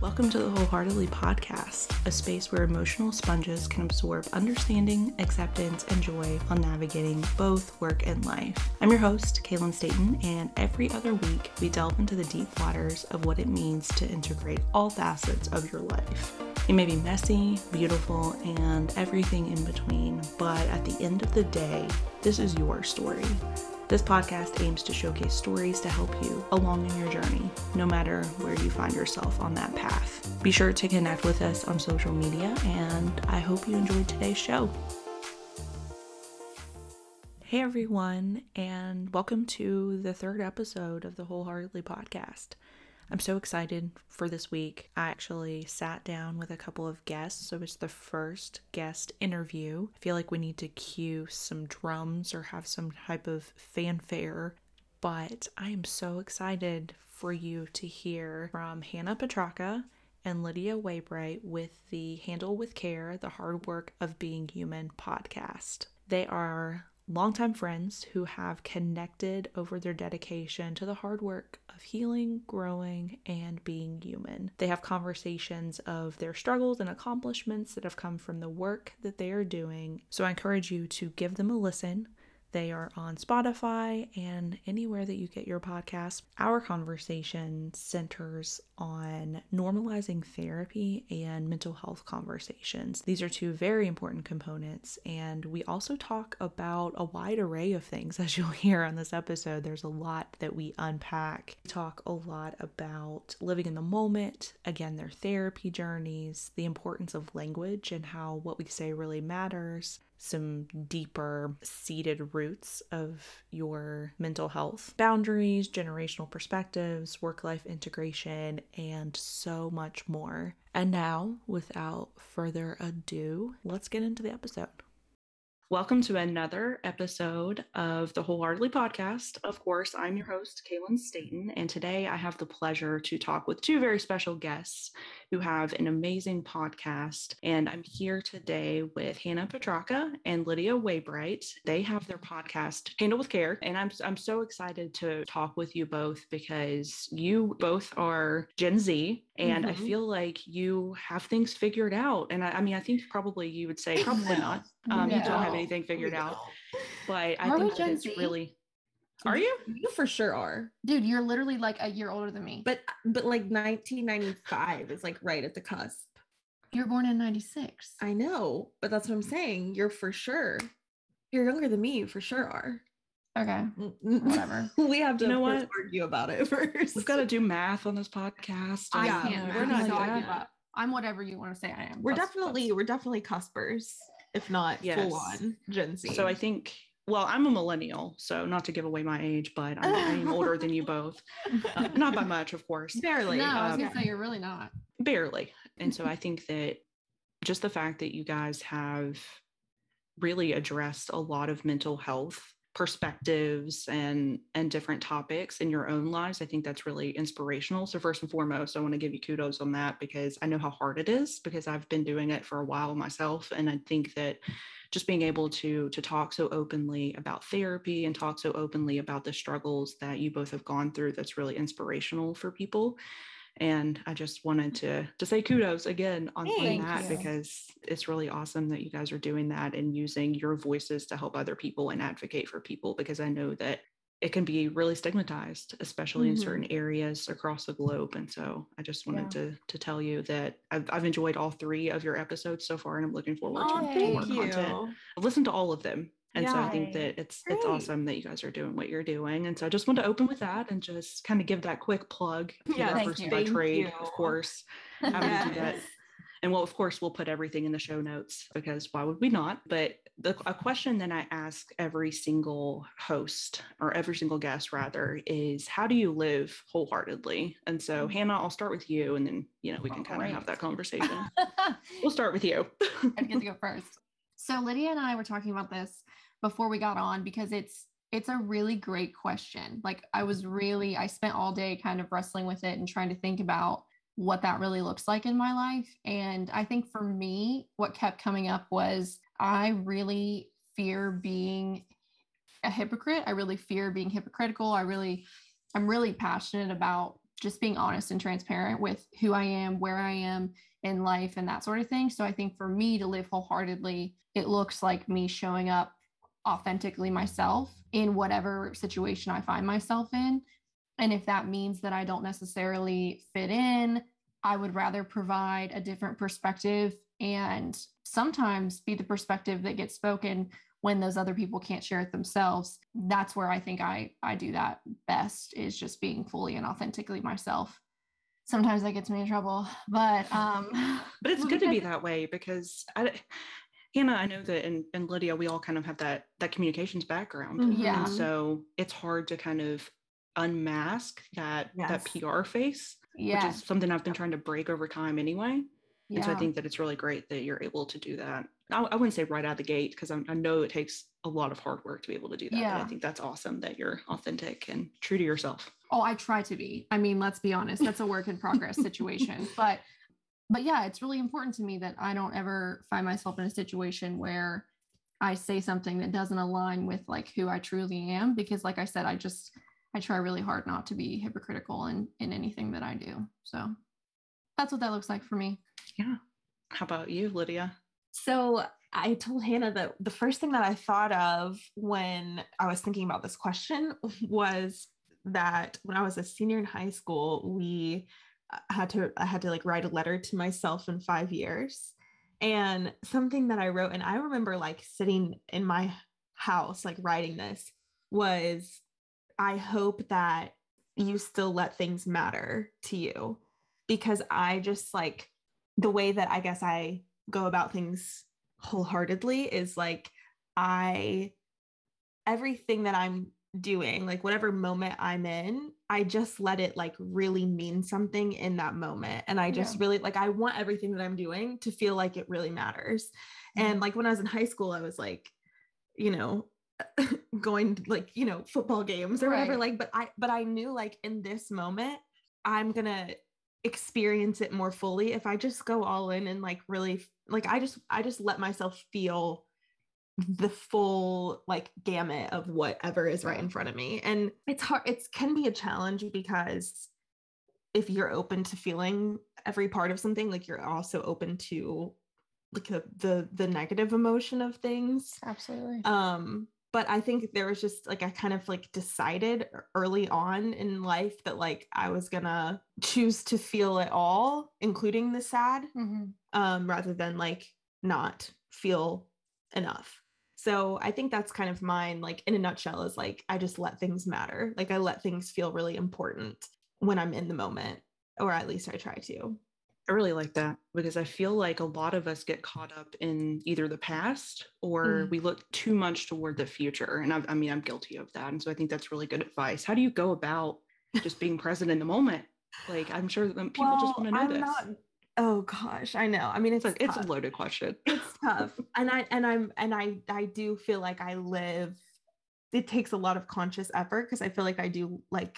Welcome to the Wholeheartedly Podcast, a space where emotional sponges can absorb understanding, acceptance, and joy while navigating both work and life. I'm your host, Kaylin Staten, and every other week we delve into the deep waters of what it means to integrate all facets of your life. It may be messy, beautiful, and everything in between, but at the end of the day, this is your story. This podcast aims to showcase stories to help you along in your journey, no matter where you find yourself on that path. Be sure to connect with us on social media, and I hope you enjoyed today's show. Hey everyone, and welcome to the third episode of the Wholeheartedly podcast. I'm so excited for this week. I actually sat down with a couple of guests, so it's the first guest interview. I feel like we need to cue some drums or have some type of fanfare, but I am so excited for you to hear from Hannah Petracca and Lydia Waybright with the Handle with Care, the Hard Work of Being Human podcast. They are longtime friends who have connected over their dedication to the hard work of healing, growing, and being human. They have conversations of their struggles and accomplishments that have come from the work that they are doing. So I encourage you to give them a listen. They are on Spotify and anywhere that you get your podcast. Our conversation centers on normalizing therapy and mental health conversations. These are two very important components, and we also talk about a wide array of things. As you'll hear on this episode, there's a lot that we unpack. We talk a lot about living in the moment, again, their therapy journeys, the importance of language and how what we say really matters some deeper seated roots of your mental health, boundaries, generational perspectives, work life integration, and so much more. And now, without further ado, let's get into the episode. Welcome to another episode of the Wholeheartedly Podcast. Of course, I'm your host, Kaylin Staten, and today I have the pleasure to talk with two very special guests who have an amazing podcast. And I'm here today with Hannah Petracca and Lydia Waybright. They have their podcast, Handle with Care, and I'm I'm so excited to talk with you both because you both are Gen Z, and mm-hmm. I feel like you have things figured out. And I, I mean, I think probably you would say probably not. Um, no. You don't have anything figured out, but I are think that it's Z? really. Are you? You for sure are. Dude, you're literally like a year older than me. But but like 1995 is like right at the cusp. You're born in 96. I know, but that's what I'm saying. You're for sure. You're younger than me, you for sure are. Okay. Whatever. we have to you know what? argue about it first. We've got to do math on this podcast. I yeah, can't. We're not doing that. I'm whatever you want to say I am. We're definitely we're definitely cuspers if not yes. full on Gen Z. So I think, well, I'm a millennial, so not to give away my age, but I'm, I'm older than you both. Uh, not by much, of course. Barely. No, I was um, gonna say you're really not. Barely. And so I think that just the fact that you guys have really addressed a lot of mental health perspectives and and different topics in your own lives i think that's really inspirational. So first and foremost i want to give you kudos on that because i know how hard it is because i've been doing it for a while myself and i think that just being able to to talk so openly about therapy and talk so openly about the struggles that you both have gone through that's really inspirational for people and i just wanted to to say kudos again on, on that you. because it's really awesome that you guys are doing that and using your voices to help other people and advocate for people because i know that it can be really stigmatized especially mm-hmm. in certain areas across the globe and so i just wanted yeah. to to tell you that I've, I've enjoyed all three of your episodes so far and i'm looking forward oh, to more you. content i've listened to all of them and so I think that it's Great. it's awesome that you guys are doing what you're doing. And so I just want to open with that and just kind of give that quick plug. Yeah, thank you. by trade, you. of course. Having yes. do that. And well, of course, we'll put everything in the show notes because why would we not? But the, a question that I ask every single host or every single guest rather is how do you live wholeheartedly? And so mm-hmm. Hannah, I'll start with you and then, you know, we can oh, kind of have that conversation. we'll start with you. I get to go first. So Lydia and I were talking about this before we got on because it's it's a really great question. Like I was really I spent all day kind of wrestling with it and trying to think about what that really looks like in my life. And I think for me, what kept coming up was I really fear being a hypocrite. I really fear being hypocritical. I really, I'm really passionate about just being honest and transparent with who I am, where I am in life, and that sort of thing. So I think for me to live wholeheartedly, it looks like me showing up authentically myself in whatever situation I find myself in. And if that means that I don't necessarily fit in, I would rather provide a different perspective and sometimes be the perspective that gets spoken when those other people can't share it themselves that's where i think i i do that best is just being fully and authentically myself sometimes that gets me in trouble but um but it's good to be that way because I, hannah i know that and, and lydia we all kind of have that that communications background Mm-hmm. yeah and so it's hard to kind of unmask that Yes. that pr face yeah which is something i've been trying to break over time anyway And so I think that it's really great that you're able to do that. I, I wouldn't say right out of the gate because I know it takes a lot of hard work to be able to do that. But I think that's awesome that you're authentic and true to yourself. oh i try to be i mean let's be honest that's a work in progress situation but but yeah it's really important to me that i don't ever find myself in a situation where i say something that doesn't align with like who i truly am because like i said i just i try really hard not to be hypocritical in in anything that i do so that's what that looks like for me Yeah. How about you, Lydia? So I told Hannah that the first thing that I thought of when I was thinking about this question was that when I was a senior in high school, we uh, had to I had to like write a letter to myself in five years. And something that I wrote, and I remember like sitting in my house, like writing this, was I hope that you still let things matter to you. Because I just like the way that I guess I go about things wholeheartedly is like I everything that I'm doing, like whatever moment I'm in, I just let it like really mean something in that moment. And I just Yeah. really like I want everything that I'm doing to feel like it really matters. And like when I was in high school, I was like, you know, going to, like, you know, football games or whatever. Like, but I but I knew like in this moment, I'm gonna experience it more fully if I just go all in and like really like I just I just let myself feel the full like gamut of whatever is right in front of me. And it's hard it can be a challenge because if you're open to feeling every part of something like you're also open to like the the, the negative emotion of things. Absolutely. Um but i think there was just like i kind of like decided early on in life that like i was gonna choose to feel it all including the sad Mhm. um rather than like not feel enough. So i think that's kind of mine like in a nutshell is like i just let things matter. Like i let things feel really important when i'm in the moment or at least i try to I really like that because I feel like a lot of us get caught up in either the past or Mm. we look too much toward the future. And I, I mean, I'm guilty of that. And so I think that's really good advice. How do you go about just being present in the moment? Like, I'm sure people just want to know I'm this. not- oh gosh i know i mean it's it's, a, it's a loaded question. it's tough and i and i'm and i i do feel like i live it takes a lot of conscious effort because i feel like i do like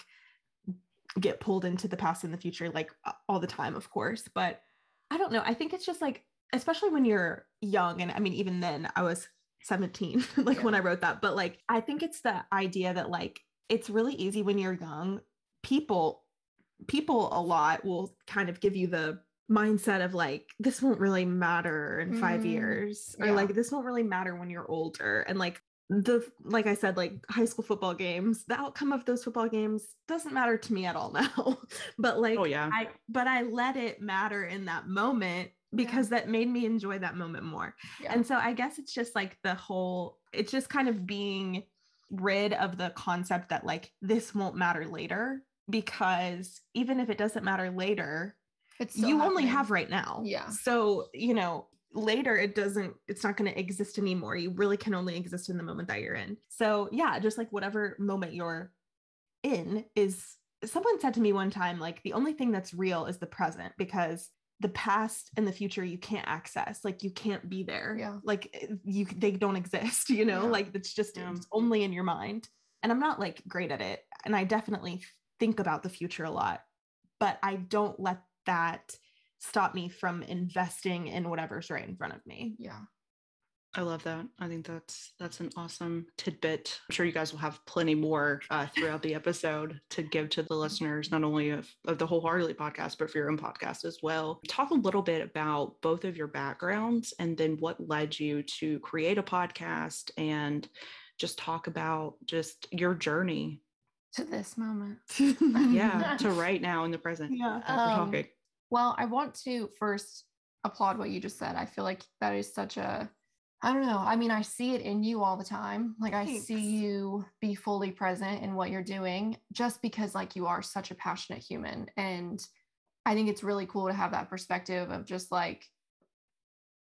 get pulled into the past and the future like all the time of course but i don't know i think it's just like especially when you're young and i mean even then i was 17 like when i wrote that but like i think it's the idea that like it's really easy when you're young people people a lot will kind of give you the mindset of like this won't really matter in 5 Mm, years or yeah. like this won't really matter when you're older and like the like i said like high school football games the outcome of those football games doesn't matter to me at all now but oh, like Oh, yeah. i but i let it matter in that moment because that made me enjoy that moment more Yeah. and so i guess it's just like the whole it's just kind of being rid of the concept that like this won't matter later because even if it doesn't matter later it's still you only have right now Yeah. so you know later it doesn't it's not going to exist anymore you really can only exist in the moment that you're in so yeah just like whatever moment you're in is someone said to me one time like the only thing that's real is the present because the past and the future you can't access like you can't be there Yeah. like eh, you they don't exist you know Yeah. like it's just Yeah. it's only in your mind and i'm not like great at it and i definitely think about the future a lot but i don't let that stop me from investing in whatever's right in front of me Yeah. I love that. I think that's that's an awesome tidbit. I'm sure you guys will have plenty more uh, throughout the episode to give to the listeners, not only of, of the Wholeheartedly podcast, but for your own podcast as well. Talk a little bit about both of your backgrounds and then what led you to create a podcast and just talk about just your journey to this moment. yeah, to right now in the present. Yeah. that we're Um, talking. Well, I want to first applaud what you just said. I feel like that is such a I don't know. I mean, I see it in you all the time. Like I see you be fully present in what you're doing just because like you are such a passionate human and I think it's really cool to have that perspective of just like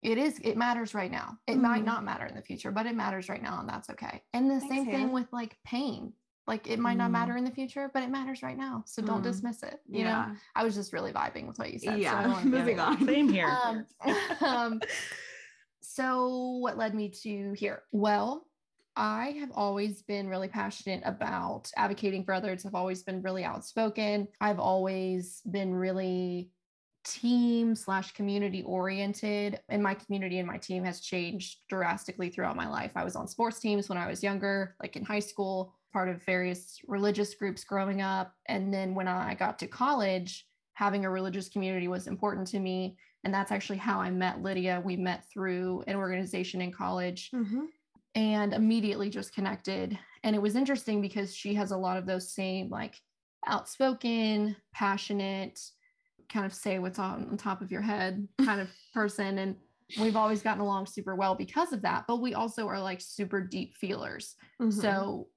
it is it matters right now. It might Mhm. not matter in the future, but it matters right now and that's okay. And the Thanks, same thing Hannah. with like pain. Like it might not Mhm. matter in the future, but it matters right now. So don't Mhm. dismiss it. You know? I was just really vibing with what you said. Yeah. don't wanna give Moving on. Same here. Um, um, so what led me to here? Well, I have always been really passionate about advocating for others. I've always been really outspoken. I've always been really team slash community oriented and my community and my team has changed drastically throughout my life i was on sports teams when i was younger like in high school part of various religious groups growing up and then when i got to college having a religious community was important to me and that's actually how i met lydia we met through an organization in college Mhm. and immediately just connected. And it was interesting because she has a lot of those same like outspoken, passionate, kind of say what's on, on top of your head kind of person. And we've always gotten along super well because of that. But we also are like super deep feelers. Mhm. So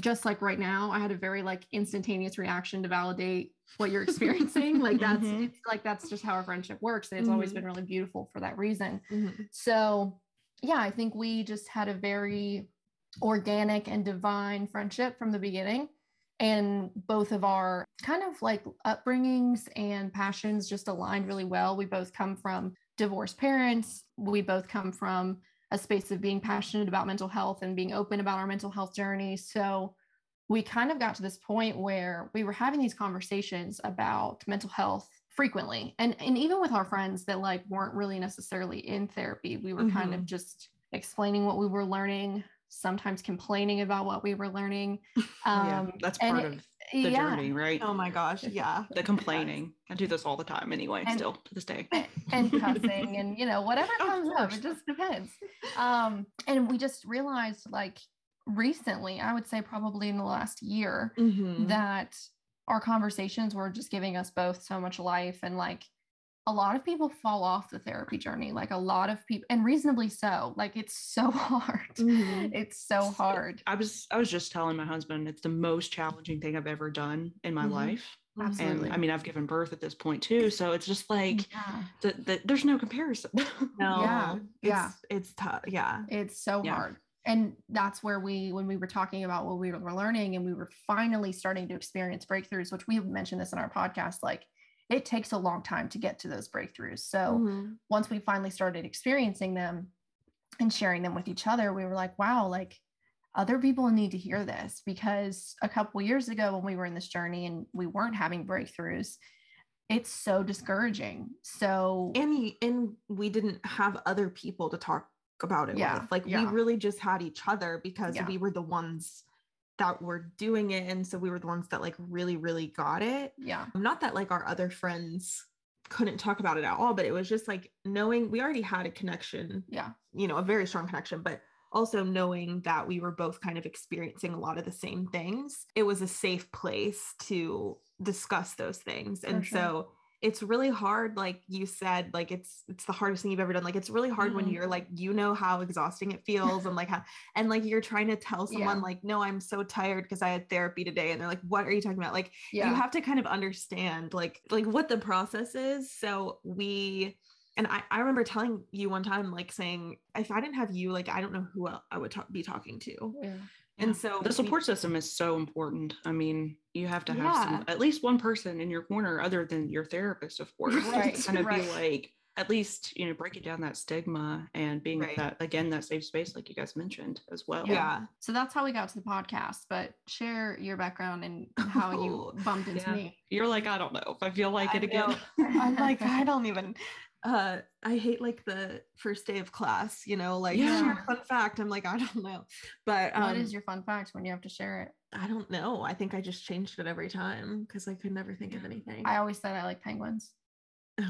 just like right now, I had a very like instantaneous reaction to validate what you're experiencing. like that's Mhm. it's like that's just how our friendship works. And it's always Mhm. been really beautiful for that reason. Mhm. So, yeah, I think we just had a very organic and divine friendship from the beginning. And both of our kind of like upbringings and passions just aligned really well. We both come from divorced parents. We both come from a space of being passionate about mental health and being open about our mental health journey. So, we kind of got to this point where we were having these conversations about mental health frequently. And and even with our friends that like weren't really necessarily in therapy we were kind of just explaining what we were learning sometimes complaining about what we were learning. Yeah, um that's part it- of the yeah journey, right? Oh my gosh. Yeah. the complaining. I do this all the time anyway, And- still to this day. and cussing and you know whatever comes up it just depends um and we just realized like recently i would say probably in the last year Mhm. that our conversations were just giving us both so much life and like a lot of people fall off the therapy journey like a lot of people and reasonably so like it's so hard Mhm. it's so hard I was I was just telling my husband it's the most challenging thing I've ever done in my Mhm. life. Absolutely. And I mean I've given birth at this point too. So it's just like yeah, the, the, there's no comparison. No. Yeah, It's, yeah. It's tough. Yeah. it's so Yeah. hard and that's where we when we were talking about what we were learning and we were finally starting to experience breakthroughs which we've mentioned this in our podcast like it takes a long time to get to those breakthroughs so Mhm. once we finally started experiencing them and sharing them with each other, we were like, wow, like other people need to hear this because a couple years ago when we were in this journey and we weren't having breakthroughs, it's so discouraging. So and and we didn't have other people to talk about it Yeah, with. Like yeah. we really just had each other because Yeah. we were the ones that were doing it and so we were the ones that like really really got it. yeah, Not that like our other friends couldn't talk about it at all, but it was just like knowing we already had a connection, yeah, you know, a very strong connection, but also knowing that we were both kind of experiencing a lot of the same things. It was a safe place to discuss those things. For and sure. so it's really hard like you said like it's it's the hardest thing you've ever done like it's really hard when Mhm. you're like you know how exhausting it feels and like how and like you're trying to tell someone Yeah. like no i'm so tired because i had therapy today and they're like what are you talking about like yeah. you have to kind of understand like like what the process is so we and I, I remember telling you one time like saying if i didn't have you like i don't know who i would talk, be talking to yeah. And so the we- support system is so important. I mean, you have to have some, at least one person in your corner other than your therapist, of course. Right, to kind of right. be like, at least, you know, breaking down that stigma and being Right. that, again, that safe space, like you guys mentioned as well. yeah So that's how we got to the podcast. But share your background and how you bumped into yeah. me. You're like, I don't know if I feel like I it again. i'm like i don't even uh I hate like the first day of class, you know, like Yeah. share a fun fact. I'm like, I don't know. But um, what is your fun fact when you have to share it? I don't know. I think I just changed it every time because I could never think of anything. I always said I like penguins.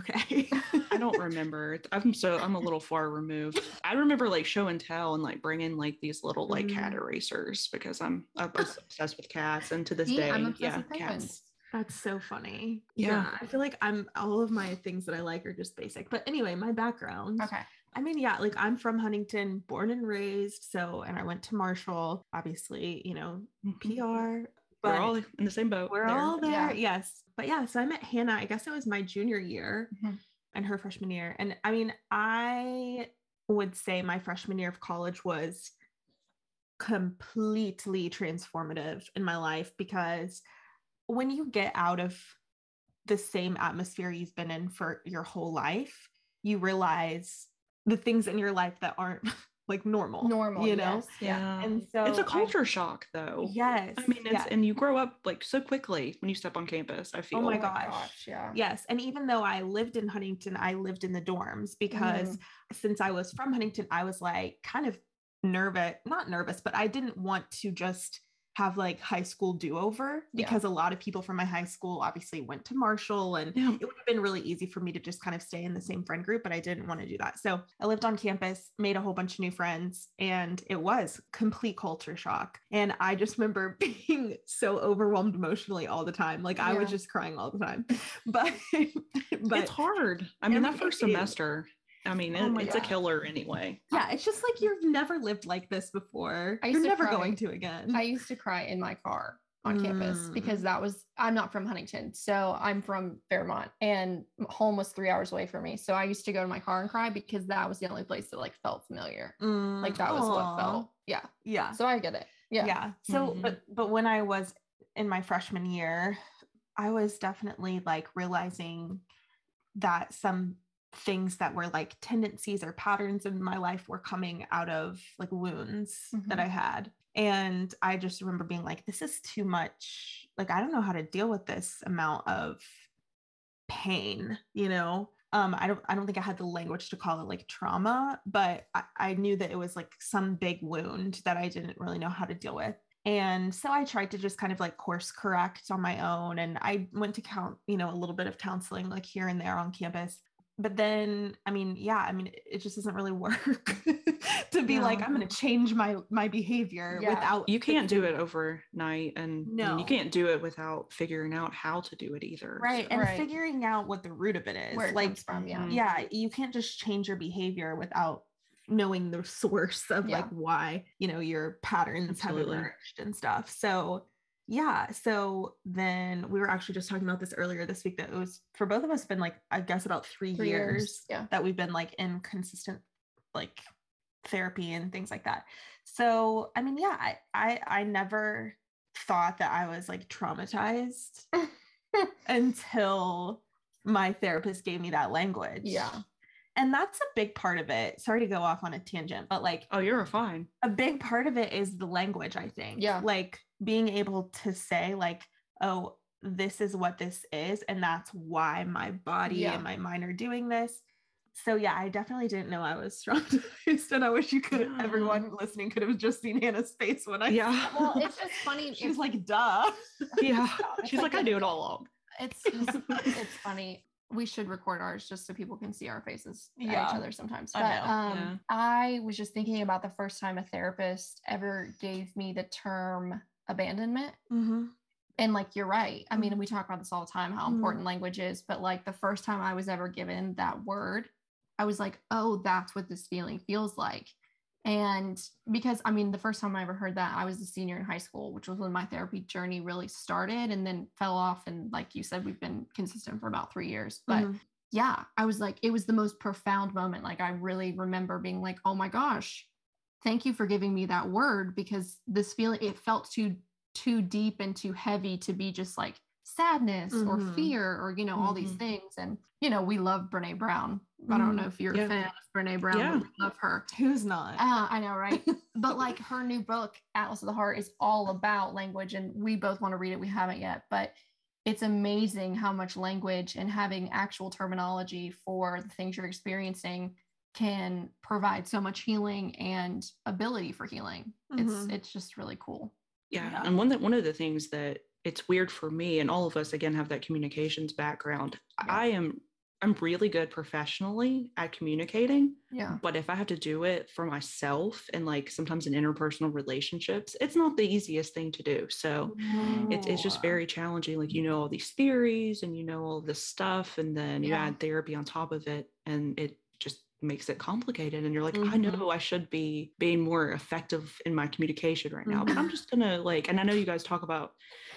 okay. I don't remember. I'm so I'm a little far removed. I remember like show and tell and like bringing like these little like cat Mm. erasers because I'm I was obsessed with cats and to this See, day, I'm obsessed yeah, cats. That's so funny. Yeah. I feel like I'm all of my things that I like are just basic. But anyway, my background. Okay. I mean, yeah, like I'm from Huntington, born and raised. So, and I went to Marshall, obviously, you know, Mhm. PR. But We're all in the same boat. we're there. all there. Yeah. Yes. But yeah, so I met Hannah, I guess it was my junior year Mhm. and her freshman year. And I mean, I would say my freshman year of college was completely transformative in my life because when you get out of the same atmosphere you've been in for your whole life, you realize the things in your life that aren't like normal. Normal, you know? yes. Yeah. Yeah. And so it's a culture shock though. Yes. I mean, it's yes. and you grow up like so quickly when you step on campus. I feel. Oh my Oh gosh. Yeah. Yes. And even though I lived in Huntington, I lived in the dorms because Mm-hmm. since I was from Huntington, I was like kind of nervous, not nervous, but I didn't want to just have like high school do over Yeah. because a lot of people from my high school obviously went to Marshall and Yeah. it would have been really easy for me to just kind of stay in the same friend group, but I didn't want to do that. So I lived on campus, made a whole bunch of new friends, and it was complete culture shock. And I just remember being so overwhelmed emotionally all the time. Like I was just crying all the time. But but it's hard. I mean, that first semester. I mean, Oh it- my it's a killer anyway. yeah, it's just like you've never lived like this before. I You're used to never cry. going to again. I used to cry in my car on campus Mm. because that was I'm not from Huntington, so I'm from Fairmont, and home was three hours away from me. So I used to go to my car and cry because that was the only place that like felt familiar. Mm, Like that was aw. what felt. Yeah. Yeah. So I get it. Yeah. yeah so Mhm. but but when i was in my freshman year i was definitely like realizing that some things that were like tendencies or patterns in my life were coming out of like wounds that Mhm. i had. And i just remember being like this is too much like i don't know how to deal with this amount of pain you know? Um i don't i don't think i had the language to call it like trauma but I, I knew that it was like some big wound that i didn't really know how to deal with. And so i tried to just kind of like course correct on my own. And i went to count you know a little bit of counseling like here and there on campus but then i mean yeah i mean it, it just doesn't really work to be like i'm going to change my my behavior Yeah. without You can't do fixing- it overnight, and I mean, No. you can't do it without figuring out how to do it either. right so- and Right. figuring out what the root of it is Where it like comes from. Yeah. Mhm. yeah you can't just change your behavior without knowing the source of Yeah. like why you know your patterns Absolutely. have emerged and stuff so yeah so then we were actually just talking about this earlier this week that it was for both of us been like i guess about three, Three years, years, yeah. that we've been like in consistent like therapy and things like that so i mean yeah i i, I never thought that i was like traumatized until my therapist gave me that language Yeah. And that's a big part of it sorry to go off on a tangent but like Oh, you're fine. a big part of it is the language i think Yeah. like being able to say like oh this is what this is and that's why my body Yeah. and my mind are doing this so yeah i definitely didn't know i was traumatized and i wish you could Yeah. everyone listening could have just seen hannah's face when i Yeah. Well, it's just funny. she's if- like duh yeah. It's She's like, I do it all along. it's just it's funny. We should record ours just so people can see our faces at each other sometimes. I But know. um Yeah. I was just thinking about the first time a therapist ever gave me the term abandonment. mm-hmm. And like you're right. I mean, Mhm. we talk about this all the time, how Mhm. important language is, but like the first time I was ever given that word, I was like, oh, that's what this feeling feels like. And because I mean, the first time I ever heard that, I was a senior in high school, which was when my therapy journey really started and then fell off. And like you said, we've been consistent for about three years. But Mhm. yeah, I was like, it was the most profound moment. Like, I really remember being like, oh my gosh, thank you for giving me that word because this feeling, it felt too, too deep and too heavy to be just like sadness or Mhm. fear or, you know, all these Mhm. things. And, you know, we love Brene Brown. I don't know Mhm. if you're Yeah. a fan of Brene Brown, Yeah. love her. who's not Uh, I know, right? but like her new book, Atlas of the Heart, is all about language, and we both want to read it. We haven't yet, but it's amazing how much language and having actual terminology for the things you're experiencing can provide so much healing and ability for healing. It's Mhm. it's just really cool. Yeah. Yeah. And one that one of the things that it's weird for me and all of us again have that communications background. Yeah. I am I'm really good professionally at communicating, Yeah. but if I have to do it for myself and like sometimes in interpersonal relationships, it's not the easiest thing to do. So it's it's just very challenging. Like you know all these theories and you know all this stuff, and then you add therapy on top of it, and it just makes it complicated. And you're like, I Mhm. know I should be being more effective in my communication right now, but I'm just gonna like. And I know you guys talk about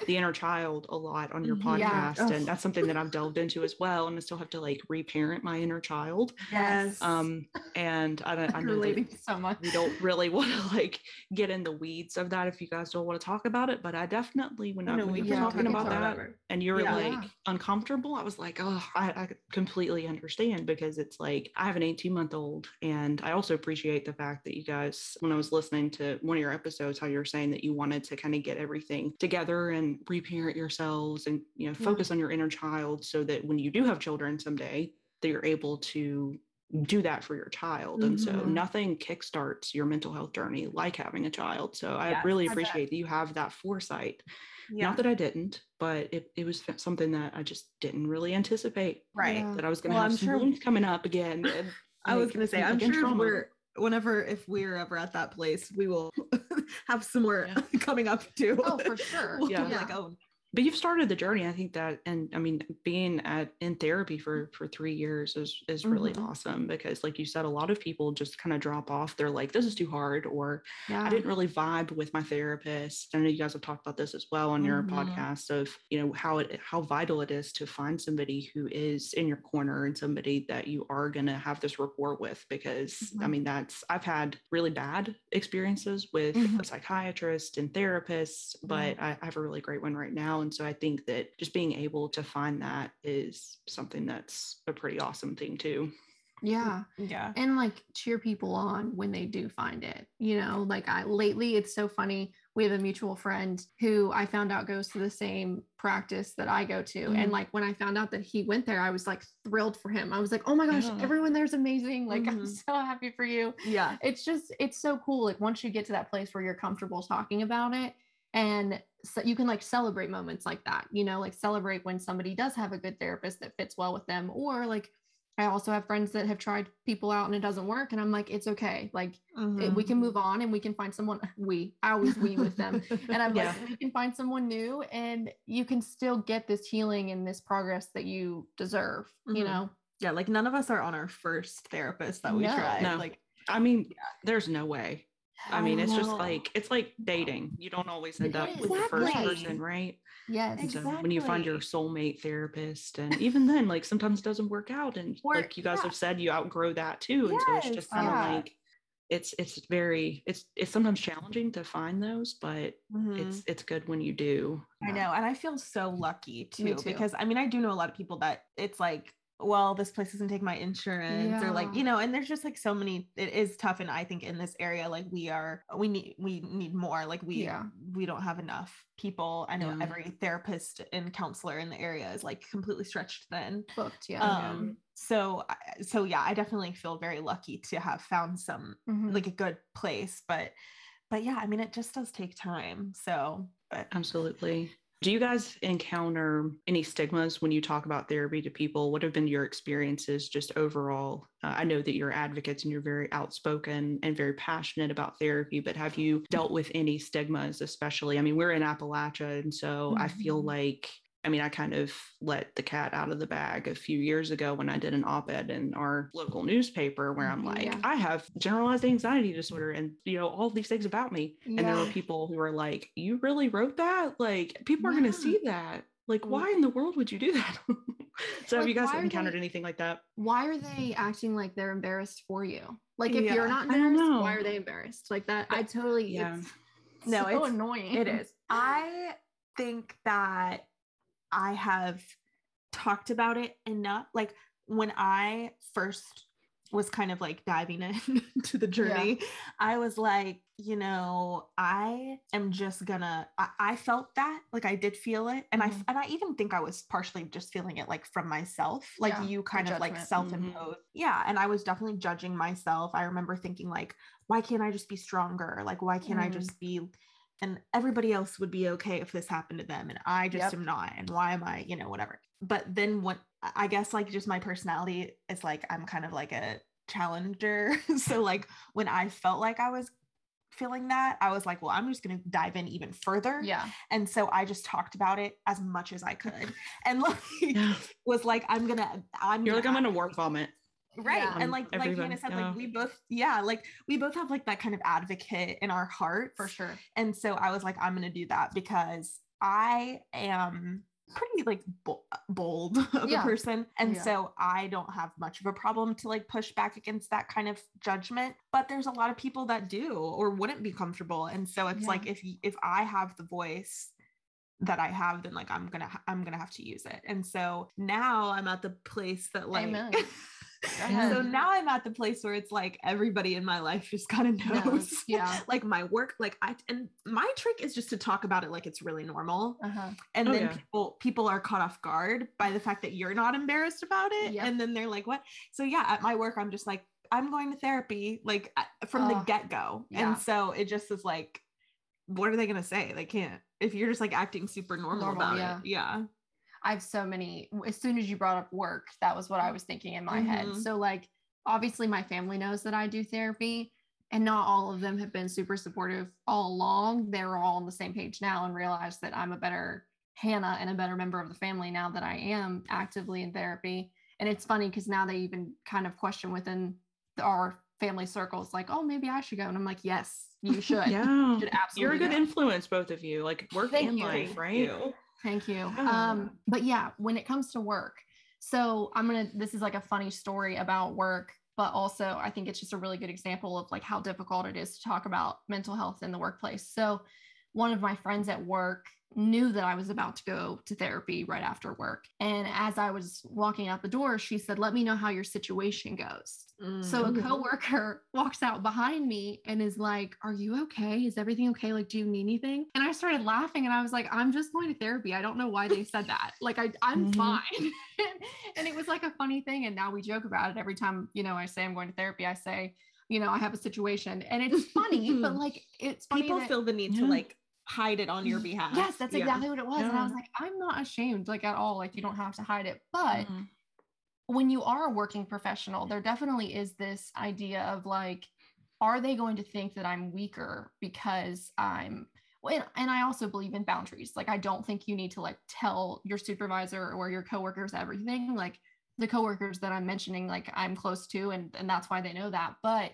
the inner child a lot on your Mhm. Yeah. podcast, and that's something that I've delved into as well. And I still have to like reparent my inner child. Yes. Um, and I don't. I know that so much. we don't really want to like get in the weeds of that if you guys don't want to talk about it but i definitely when, I, No, when we you were talking about that whatever. and you were Yeah. like uncomfortable i was like oh I, I completely understand because it's like i have an 18 month old and i also appreciate the fact that you guys when i was listening to one of your episodes how you were saying that you wanted to kind of get everything together and reparent yourselves and you know Yeah. focus on your inner child so that when you do have children someday that you're able to do that for your child. And so Mhm. nothing kickstarts your mental health journey like having a child. So I Yes, really appreciate that you have that foresight. yeah. Not that I didn't, but it, it was something that I just didn't really anticipate right. That I was going to Well, have I'm some sure- coming up again. and, I was gonna say, I'm sure trauma. we're whenever if we're ever at that place, we will have some more Yeah. coming up too. Oh, for sure. We'll Yeah. be like, oh, but you've started the journey i think that and i mean being at in therapy for for three years is is really Mhm. awesome because like you said a lot of people just kind of drop off they're like this is too hard or Yeah. i didn't really vibe with my therapist i know you guys have talked about this as well on your Mhm. podcast of you know how it how vital it is to find somebody who is in your corner and somebody that you are going to have this rapport with because i Mhm. mean that's i've had really bad experiences with Mhm. psychiatrists and therapists but I, I have a really great one right now and so i think that just being able to find that is something that's a pretty awesome thing too yeah. yeah. and like cheer people on when they do find it you know like i lately it's so funny we have a mutual friend who i found out goes to the same practice that i go to Mhm. and like when i found out that he went there i was like thrilled for him i was like oh my gosh Yeah. everyone there's amazing like i'm Mhm. so happy for you Yeah. it's just it's so cool like once you get to that place where you're comfortable talking about it and so you can like celebrate moments like that you know like celebrate when somebody does have a good therapist that fits well with them or like i also have friends that have tried people out and it doesn't work and i'm like it's okay like it- we can move on and we can find someone we i always we with them and i'm Yeah. like we can find someone new and you can still get this healing and this progress that you deserve you Mhm. know yeah, like none of us are on our first therapist that we No. tried. No. Like, i mean there's no way i mean it's just like it's like dating you don't always end up with the first person right yes And so when you find your soulmate therapist and even then like sometimes it doesn't work out and Or- like you guys yeah. have said you outgrow that too and so it's just kind of yeah. like it's it's very it's it's sometimes challenging to find those but Mhm. it's it's good when you do I know. And I feel so lucky too, too. because I mean, I do know a lot of people that it's like, well, this place doesn't take my insurance or like, you know, and there's just like so many, it is tough. And I think in this area, like we are, we need, we need more, like we, Yeah. we don't have enough people. I know Yeah. every therapist and counselor in the area is like completely stretched thin. booked yeah Um, so, so yeah, I definitely feel very lucky to have found some, Mhm. like a good place, but, but yeah, I mean, it just does take time. So, but absolutely do you guys encounter any stigmas when you talk about therapy to people? What have been your experiences just overall? Uh, i know that you're advocates and you're very outspoken and very passionate about therapy but have you dealt with any stigmas especially? I mean we're in appalachia and so i feel Mhm. like I mean, I kind of let the cat out of the bag a few years ago when I did an op ed in our local newspaper where I'm Mhm, like, yeah. I have generalized anxiety disorder and, you know, all these things about me. And there were people who were like, You really wrote that? Like, people are going to see that. Like, why in the world would you do that? so, have you guys encountered they- anything like that? why are they acting like they're embarrassed for you? Like if Yeah, you're not I don't embarrassed, why are they embarrassed? Like that, I totally Yeah. It's No, so it's- annoying. It is. I think that I have talked about it enough. Like when I first was kind of like diving into the journey, I was like, you know, I am just gonna I, I felt that, like I did feel it. And Mhm. I and I even think I was partially just feeling it like from myself. Like Yeah, you kind of like self-imposed. Yeah. And I was definitely judging myself. I remember thinking like, why can't I just be stronger? Like, why can't I Mm. just be and everybody else would be okay if this happened to them and i just Yep. am not and why am i you know whatever but then what i guess like just my personality is like i'm kind of like a challenger so like when i felt like i was feeling that i was like well i'm just going to dive in even further Yeah. and so i just talked about it as much as i could and like was like i'm gonna i'm You're like, I'm gonna gonna work vomit. Right Yeah. and on like like hannah said yeah. like we both yeah like we both have like that kind of advocate in our heart For sure. and so I was like, I'm going to do that because I am pretty like bold of Yeah. a person. And Yeah. so I don't have much of a problem to like push back against that kind of judgment. But there's a lot of people that do or wouldn't be comfortable. And so it's Yeah. like, if, if I have the voice, that I have, then like I'm gonna ha- I'm gonna have to use it. And so now I'm at the place that like Amen. so now I'm at the place where it's like everybody in my life just kind of knows. Yeah. like my work, like I and my trick is just to talk about it like it's really normal. Uh-huh. And Oh, then yeah. people people are caught off guard by the fact that you're not embarrassed about it. Yep. And then they're like, what? So yeah, at my work, I'm just like, I'm going to therapy, like uh, from the get-go. yeah. And so it just is like, what are they gonna say? They can't if you're just like acting super normal, Normal, about yeah. it. Yeah. I have so many. As soon as you brought up work, that was what I was thinking in my head. Mhm. So, like, obviously, my family knows that I do therapy, and not all of them have been super supportive all along. They're all on the same page now and realize that I'm a better Hannah and a better member of the family now that I am actively in therapy. And it's funny because now they even kind of question within our family circles, like, oh, maybe I should go. And I'm like, yes, you should. Yeah. should You're a good go. influence, both of you, like work Thank and you. life, right? Thank you. Um, but yeah, when it comes to work, so I'm gonna this is like a funny story about work, but also I think it's just a really good example of like how difficult it is to talk about mental health in the workplace. So one of my friends at work knew that I was about to go to therapy right after work. And as I was walking out the door, she said, Let me know how your situation goes. So a Mm. coworker walks out behind me and is like, "Are you okay? Is everything okay? Like, do you need anything?" And I started laughing and I was like, "I'm just going to therapy. I don't know why they said that. Like, I I'm Mhm. fine." and it was like a funny thing. And now we joke about it every time you know I say I'm going to therapy. I say, you know, I have a situation, and it's funny, but like it's people feel the need to like hide it on your behalf. Yes, that's Yeah. exactly what it was. And I was like, I'm not ashamed, like at all. Like, you don't have to hide it. But Mhm. when you are a working professional, there definitely is this idea of like, are they going to think that I'm weaker because I'm well, and, and I also believe in boundaries. Like, I don't think you need to like tell your supervisor or your coworkers everything. Like the coworkers that I'm mentioning, like I'm close to, and, and that's why they know that. But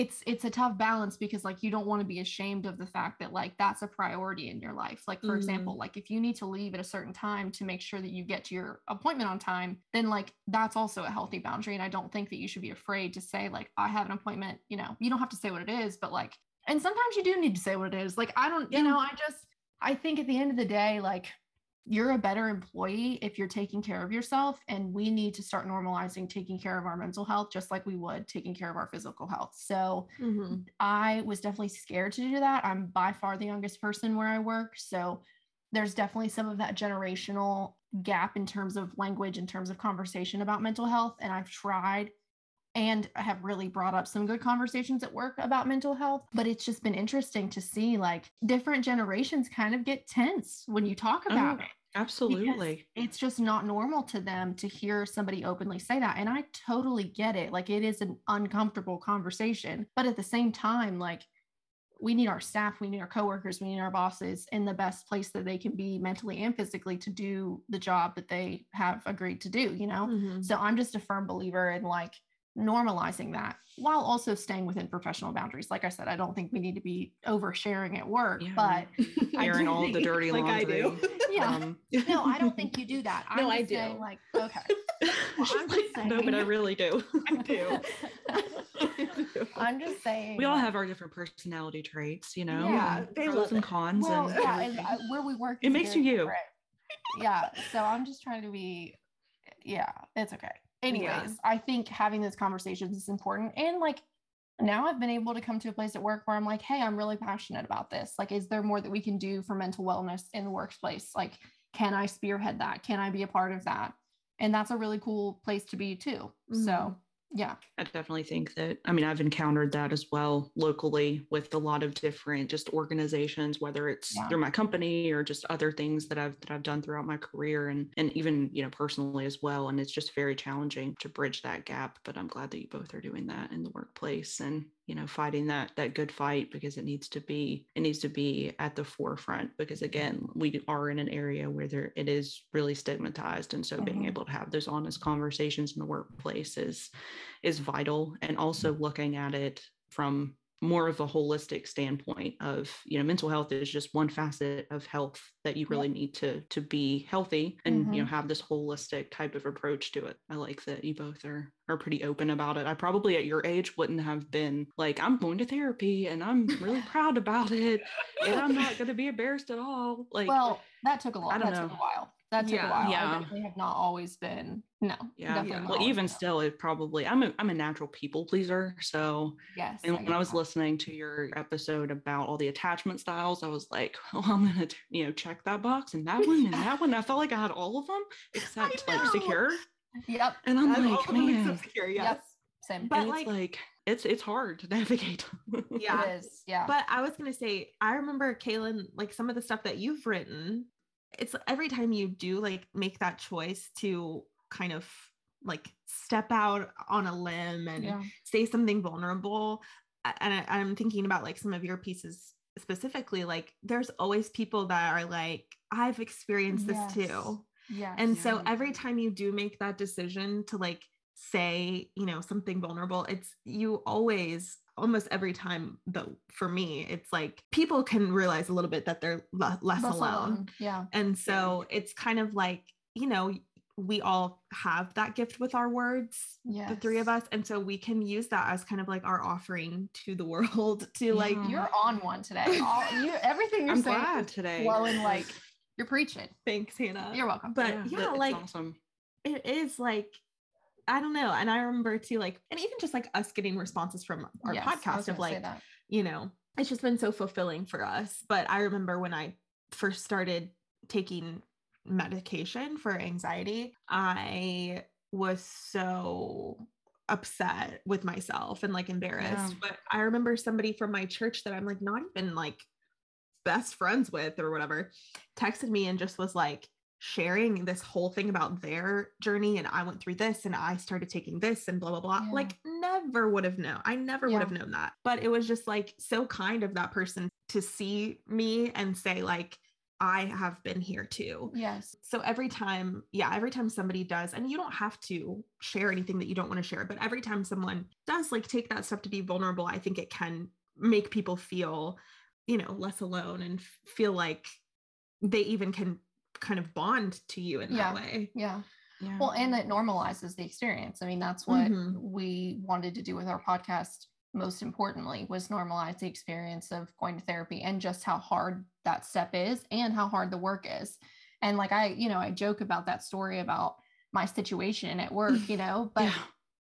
it's it's a tough balance because like you don't want to be ashamed of the fact that like that's a priority in your life like for Mhm. example like if you need to leave at a certain time to make sure that you get to your appointment on time then like that's also a healthy boundary and i don't think that you should be afraid to say like i have an appointment you know you don't have to say what it is but like and sometimes you do need to say what it is like i don't Yeah. you know i just i think at the end of the day like you're a better employee if you're taking care of yourself and we need to start normalizing taking care of our mental health just like we would taking care of our physical health so Mhm. i was definitely scared to do that i'm by far the youngest person where i work so there's definitely some of that generational gap in terms of language in terms of conversation about mental health and i've tried and I have really brought up some good conversations at work about mental health but it's just been interesting to see like different generations kind of get tense when you talk about Oh, it Absolutely. it's just not normal to them to hear somebody openly say that. And I totally get it. Like it is an uncomfortable conversation. But at the same time, like we need our staff, we need our coworkers, we need our bosses in the best place that they can be mentally and physically to do the job that they have agreed to do, you know? Mhm. So I'm just a firm believer in like normalizing that while also staying within professional boundaries. Like I said, I don't think we need to be oversharing at work, Yeah. but I Airing all the dirty like I do. yeah. Um, No, I don't think you do that. I'm No, I do. like, okay. Well, I'm just no, but I really do. I do. I'm just saying. we all have our different personality traits, you know. Yeah, they pros and cons. Well, and yeah, and uh, where we work, It makes you you. Yeah, so I'm just trying to be. Yeah, it's okay. Anyways, Yeah. I think having those conversations is important, and like, now I've been able to come to a place at work where I'm like, hey, I'm really passionate about this. Like, is there more that we can do for mental wellness in the workplace? Like, can I spearhead that? Can I be a part of that? And that's a really cool place to be too. Mm-hmm. So yeah i definitely think that i mean i've encountered that as well locally with a lot of different just organizations whether it's yeah. through my company or just other things that i've that i've done throughout my career and and even you know personally as well and it's just very challenging to bridge that gap but i'm glad that you both are doing that in the workplace and you know fighting that that good fight because it needs to be it needs to be at the forefront because again we are in an area where there it is really stigmatized and so mm-hmm. being able to have those honest conversations in the workplace is is vital and also looking at it from more of a holistic standpoint of you know mental health is just one facet of health that you really need to to be healthy and mm-hmm. you know mm-hmm. have this holistic type of approach to it i like that you both are are pretty open about it i probably at your age wouldn't have been like i'm going to therapy and i'm really proud about it and i'm not going to be embarrassed at all like well that took a long I don't that know. took a while that took yeah, a while. Yeah. I definitely have not always been. No. Yeah. yeah. Well, even still, it probably I'm a I'm a natural people pleaser. So yes. And I when I was that. listening to your episode about all the attachment styles, I was like, oh, I'm gonna you know check that box and that one and that one. I felt like I had all of them except like secure. Yep. And I'm I've like, man. Secure, yes. Yep. Same. But like, like it's it's hard to navigate. yeah. It is. Yeah. But I was gonna say, I remember Kaylin, like some of the stuff that you've written it's every time you do like make that choice to kind of like step out on a limb and yeah. say something vulnerable and I, i'm thinking about like some of your pieces specifically like there's always people that are like i've experienced yes. this too yeah and yeah. so every time you do make that decision to like say you know something vulnerable it's you always almost every time though for me it's like people can realize a little bit that they're less, less alone. alone. yeah and so yeah. it's kind of like you know we all have that gift with our words yes. the three of us and so we can use that as kind of like our offering to the world to yeah. like mm-hmm. you're on one today all you everything you're I'm saying glad today flowing like you're preaching thanks hannah you're welcome but yeah, yeah like awesome. it is like I don't know. And I remember too, like, and even just like us getting responses from our yes, podcast of like, you know, it's just been so fulfilling for us. But I remember when I first started taking medication for anxiety, I was so upset with myself and like embarrassed. Yeah. But I remember somebody from my church that I'm like not even like best friends with or whatever texted me and just was like, sharing this whole thing about their journey and I went through this and I started taking this and blah blah blah. Yeah. Like never would have known. I never yeah. would have known that. But it was just like so kind of that person to see me and say like I have been here too. Yes. So every time, yeah, every time somebody does, and you don't have to share anything that you don't want to share, but every time someone does like take that step to be vulnerable, I think it can make people feel, you know, less alone and feel like they even can kind of bond to you in yeah. that way. Yeah. Yeah. Well, and it normalizes the experience. I mean, that's what mm-hmm. we wanted to do with our podcast. Most importantly, was normalize the experience of going to therapy and just how hard that step is and how hard the work is. And like I, you know, I joke about that story about my situation at work, you know, but yeah.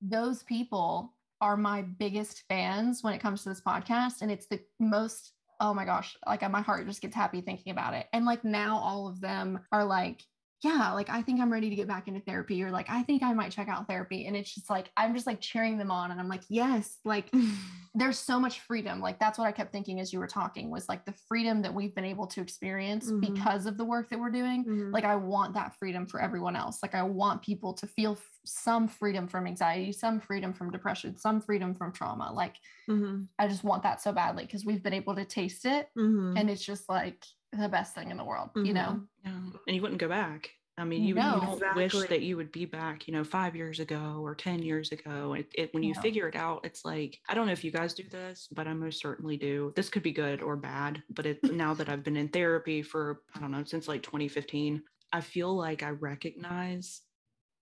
those people are my biggest fans when it comes to this podcast. And it's the most oh my gosh, like uh, my heart just gets happy thinking about it. And like now all of them are like, yeah, like I think I'm ready to get back into therapy, or like I think I might check out therapy. And it's just like, I'm just like cheering them on. And I'm like, yes, like there's so much freedom. Like that's what I kept thinking as you were talking was like the freedom that we've been able to experience mm-hmm. because of the work that we're doing. Mm-hmm. Like I want that freedom for everyone else. Like I want people to feel some freedom from anxiety, some freedom from depression, some freedom from trauma. Like mm-hmm. I just want that so badly because we've been able to taste it mm-hmm. and it's just like the best thing in the world, mm-hmm. you know? Yeah. And you wouldn't go back. I mean, you, no, you don't exactly. wish that you would be back, you know, five years ago or 10 years ago. It, it when you figure it out, it's like, I don't know if you guys do this, but I most certainly do. This could be good or bad, but it, now that I've been in therapy for, I don't know, since like 2015, I feel like I recognize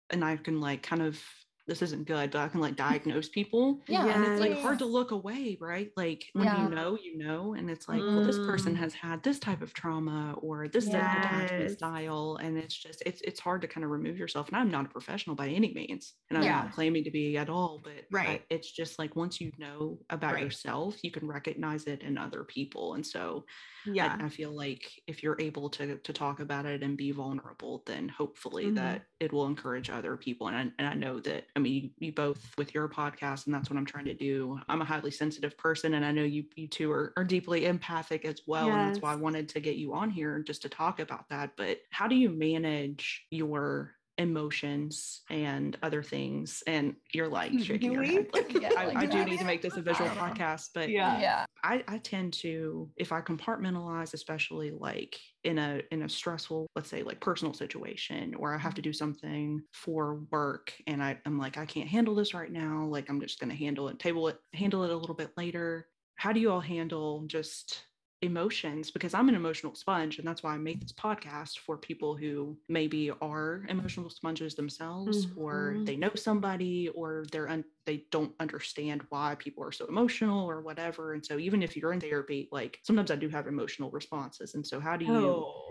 and I can like kind of this isn't good, but I can like diagnose people. Yeah, And it's like hard to look away, right? Like when Yeah. you know, you know, and it's like, well, this person Mm. has had this type of trauma or this type of attachment style. And it's just it's it's hard to kind of remove yourself. And I'm not a professional by any means. And I'm Yeah. not claiming to be at all, but I- Right. it's just like once you know about Right. yourself, you can recognize it in other people. And so Yeah. I, feel like if you're able to to talk about it and be vulnerable, then hopefully Mhm. that it will encourage other people. And I, and I know that I mean you, you both with your podcast, and that's what I'm trying to do. I'm a highly sensitive person, and I know you you two are, are deeply empathic as well, and that's why I wanted to get you on here just to talk about that. But how do you manage your emotions and other things and you're like hmm, shaking your head like, Yeah, I, like I do that. need to make this a visual I don't know. podcast but Yeah. yeah. I, I tend to if I compartmentalize, especially like in a in a stressful, let's say like personal situation, or I have to mm-hmm. do something for work and I, I'm like, I can't handle this right now. Like I'm just gonna handle it, table it, handle it a little bit later. How do you all handle just emotions? Because I'm an emotional sponge, and that's why I make this podcast for people who maybe are emotional sponges themselves, or Mhm. they know somebody, or they're un- they don't understand why people are so emotional or whatever. And so even if you're in therapy, like sometimes I do have emotional responses. And so how do you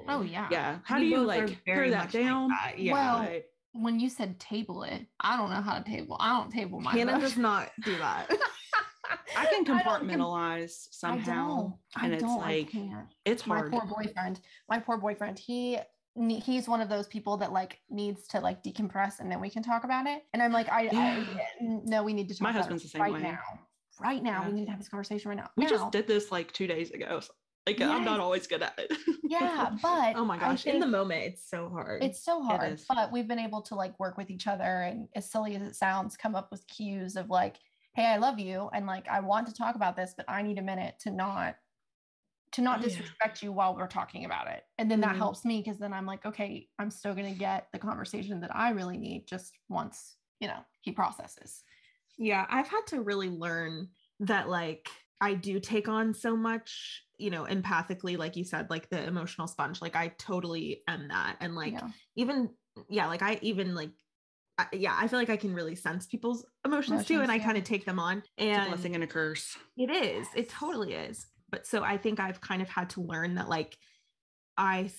Oh yeah. yeah, how We do you like tear that much like down? that, Yeah. Well, Right. When you said table it, I don't know how to table. I don't table my Hannah does not do that. I can I don't com- compartmentalize I somehow. I and it's like it's My poor boyfriend. My poor boyfriend. He he's one of those people that like needs to like decompress and then we can talk about it. And I'm like, I, Yeah. I no, we need to talk My about husband's it the same right way. now. Right now, Yeah. we need to have this conversation right now. we Now, just did this like two days ago. so, like I'm not always good at it. Yeah, but oh my gosh. In the moment, it's so hard. It's so hard, is. but we've been able to like work with each other and as silly as it sounds, come up with cues of like, hey, I love you and like I want to talk about this, but I need a minute to not to not Oh, yeah. disrespect you while we're talking about it. And then that Mhm. helps me because then I'm like, okay, I'm still gonna get the conversation that I really need just once, you know, he processes. yeah i've had to really learn that like i do take on so much you know empathically like you said like the emotional sponge like i totally am that and like yeah. even yeah like i even like I, yeah i feel like i can really sense people's emotions, too Emotions, and i kind of take them on it's a and blessing and a curse. it is it totally is but so i think i've kind of had to learn that like I,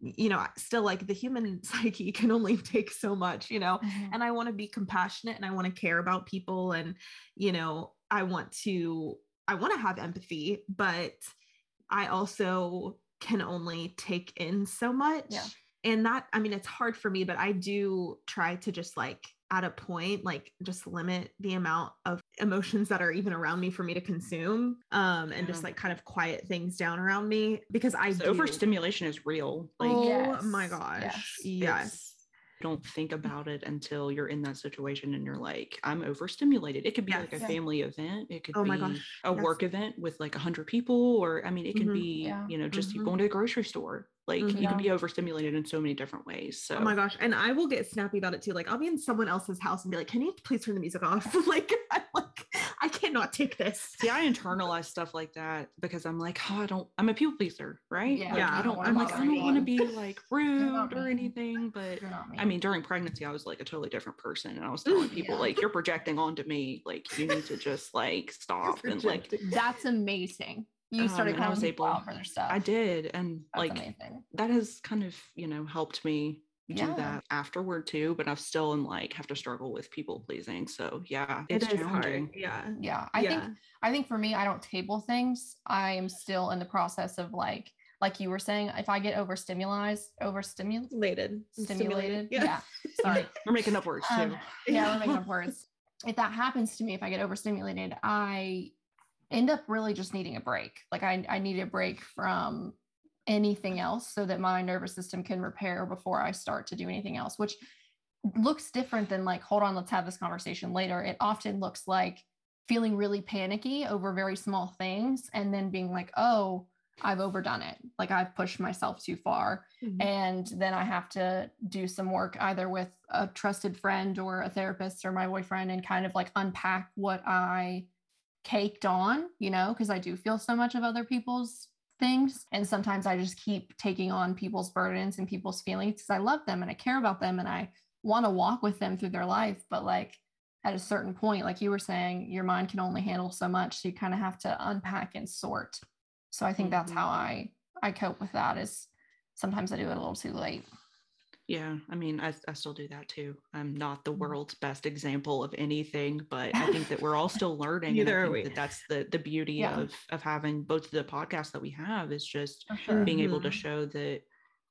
you know still like the human psyche can only take so much you know Mhm. and I want to be compassionate and I want to care about people and you know I want to I want to have empathy but I also can only take in so much Yeah. And that I mean it's hard for me but I do try to just like at a point like just limit the amount of emotions that are even around me for me to consume um and just like kind of quiet things down around me because I So do overstimulation is real. Like oh Yes, my gosh yes. yes, don't think about it until you're in that situation and you're like, I'm overstimulated. It could be like a Yeah. family event. It could Oh be my gosh, a yes. work event with like a hundred people, or I mean, it can Mhm. be, Yeah. you know, just you Mhm. going to the grocery store. Like Mhm. you can be overstimulated in so many different ways. So Oh my gosh. And I will get snappy about it too. Like I'll be in someone else's house and be like, can you please turn the music off? like, I'm like, I cannot take this. See, I internalize stuff like that because I'm like, oh, I don't, I'm a people pleaser, right? Yeah, Like, Yeah, I don't, I'm like, I don't want to anyone? be like rude or anything, but me. I mean, during pregnancy, I was like a totally different person. And I was telling people, Yeah. like, you're projecting onto me. Like, you need to just like stop. And like, Projecting. that's amazing. You Um, started and I calling was able- out for their stuff. I did. And That's like, amazing. that has kind of, you know, helped me do Yeah. that afterward too. But I've still am like, have to struggle with people pleasing. So yeah, It it's is hard. Yeah. Yeah. I think. I think for me, I don't table things. I am still in the process of like, like you were saying, if I get overstimulated, overstimulated, Stimulated. stimulated. Yeah. Yeah. Sorry. We're making up words too. Um, yeah, we're making up words. If that happens to me, if I get overstimulated, I end up really just needing a break. Like I, I need a break from anything else so that my nervous system can repair before I start to do anything else, which looks different than like, hold on, let's have this conversation later. It often looks like feeling really panicky over very small things and then being like, oh, I've overdone it. Like I've pushed myself too far Mhm. and then I have to do some work either with a trusted friend or a therapist or my boyfriend and kind of like unpack what I caked on, you know, because I do feel so much of other people's things. And sometimes I just keep taking on people's burdens and people's feelings because I love them and I care about them and I want to walk with them through their life, but like at a certain point, like you were saying, your mind can only handle so much. So you kind of have to unpack and sort. So I think mm-hmm. that's how I I cope with that is sometimes I do it a little too late. Yeah, I mean, I, I still do that too. I'm not the mm. world's best example of anything, but I think that we're all still learning. Neither and I think that that's the the beauty yeah. of of having both the podcasts that we have is just sure. being mm-hmm. able to mm-hmm. show that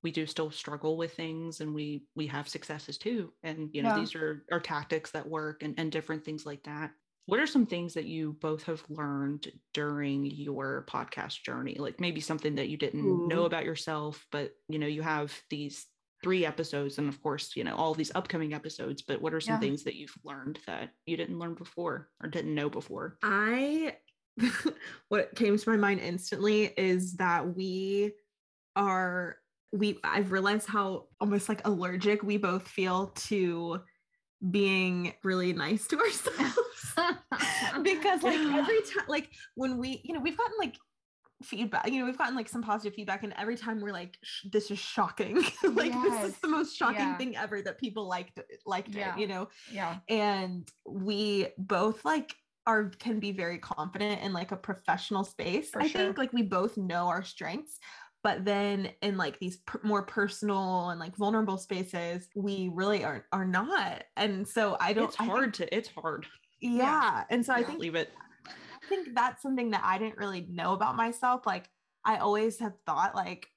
we do still struggle with things and we we have successes too. And you know, yeah. these are are tactics that work and, and different things like that. What are some things that you both have learned during your podcast journey? Like maybe something that you didn't Ooh. know about yourself, but you know, you have these three episodes and of course you know all these upcoming episodes but what are some yeah. things that you've learned that you didn't learn before or didn't know before i what came to my mind instantly is that we are we i've realized how almost like allergic we both feel to being really nice to ourselves because like every time like when we you know we've gotten like feedback you know we've gotten like some positive feedback and every time we're like this is shocking like yes. this is the most shocking yeah. thing ever that people liked liked yeah. it you know yeah and we both like are can be very confident in like a professional space For i sure. think like we both know our strengths but then in like these per- more personal and like vulnerable spaces we really are are not and so i don't it's hard think, to it's hard yeah, yeah. and so i think leave it think that's something that I didn't really know about myself. Like I always have thought like,